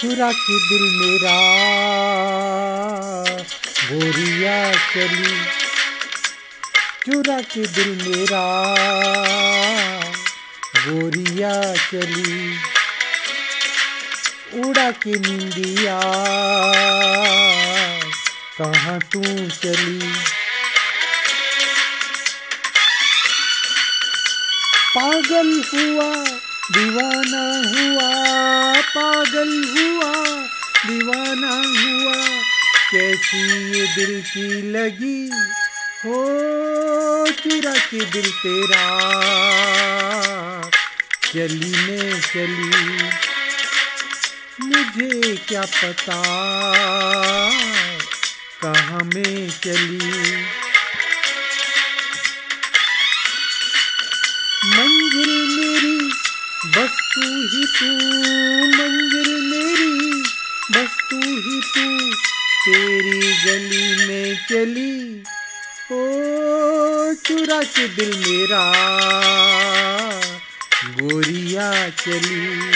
चुरा के दिल मेरा। गोरिया चली। चुरा के दिल मेरा। गोरिया चली। उड़ा के निंदिया। कहाँ तू चली? पागल हुआ, दीवाना हुआ, पागल हुआ, दीवाना हुआ। कैसी ये दिल की लगी? हो चुरा के दिल तेरा। चली मैं चली, मुझे क्या पता? कहाँ में चली? गली में चली ओ, चुरा के दिल मेरा। गोरिया चली।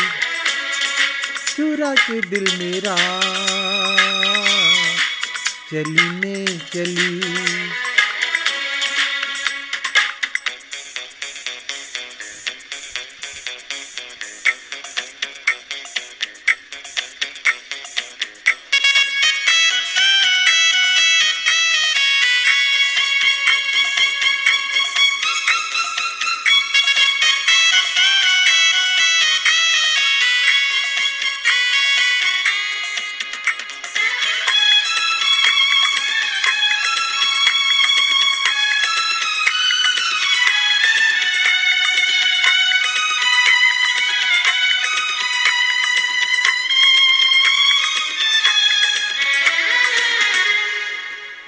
चुरा के दिल मेरा। चली में चली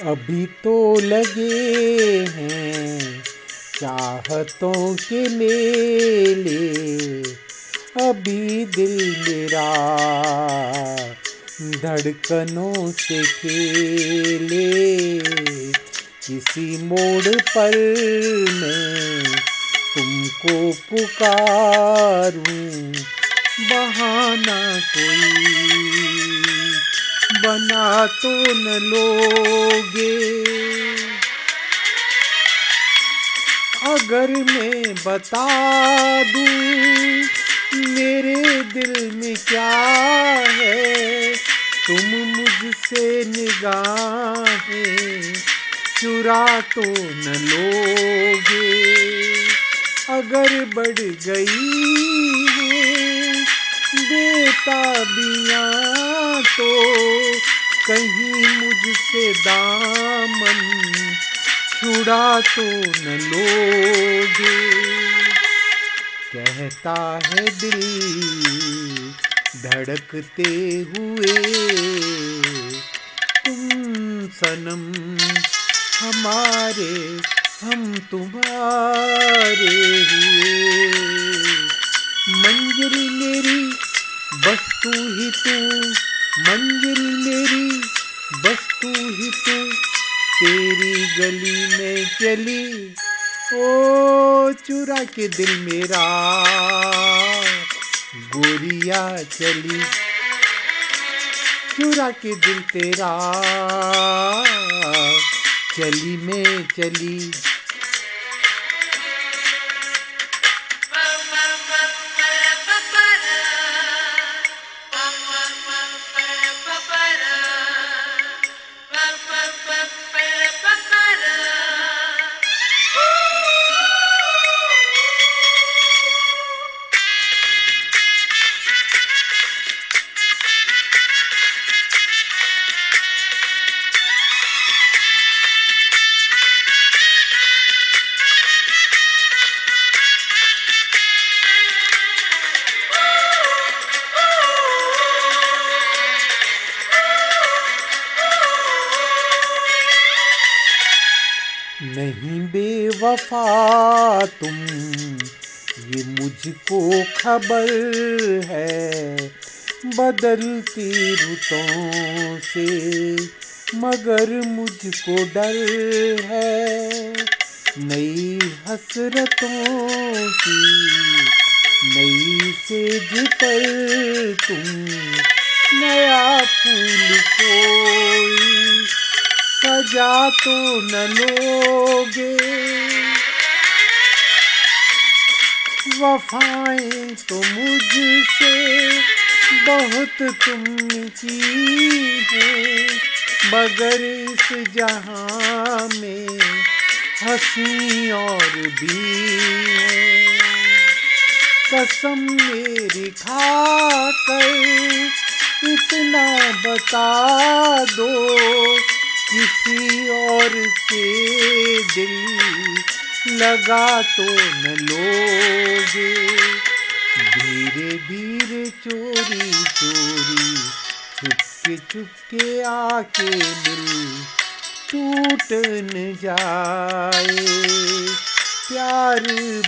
अभी तो लगे हैं चाहतों के मेले। अभी दिल मेरा धड़कनों से खेले। किसी मोड़ पर मैं तुमको पुकारूं, बहाना कोई बना तो न लोगे। अगर मैं बता दूँ, मेरे दिल में क्या है? तुम मुझसे निगाहें चुरा तो न लोगे। अगर बढ़ गई बेताबियाँ तो कहीं मुझसे दामन छुड़ा तो न लोगे। कहता है दिल धड़कते हुए, तुम सनम हमारे, हम तुम्हारे हुए। मंजिल मेरी तू ही तू मंजिल मेरी, बस तू ही तू तेरी गली में चली। ओ, चुरा के दिल मेरा, गोरिया चली। चुरा के दिल तेरा, चली में चली। बेवफा तुम, ये मुझको खबर है। बदलती रुतों से मगर मुझको डर है। नई हसरतों की नई सेज पर तुम, नया फूल कोई सजा तो न लोगे वफाएँ तो मुझसे, बहुत तुम की है। मगर इस जहाँ में हँसी और भी है। कसम मेरी खा कर इतना बता दो। किसी और से दिल लगा तो न लोगे। धीरे धीरे चोरी चोरी चुपके चुपके आके दिल टूट न जाए। प्यार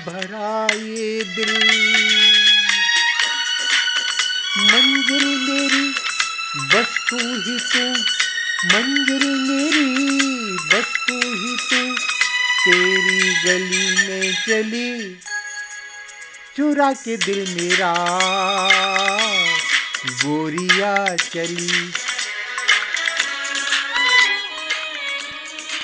भरा ये दिल। मंजिल मेरी बस तू ही तू, मंजिल मेरी। तेरी गली में चली। चुरा के दिल मेरा। गोरिया चली।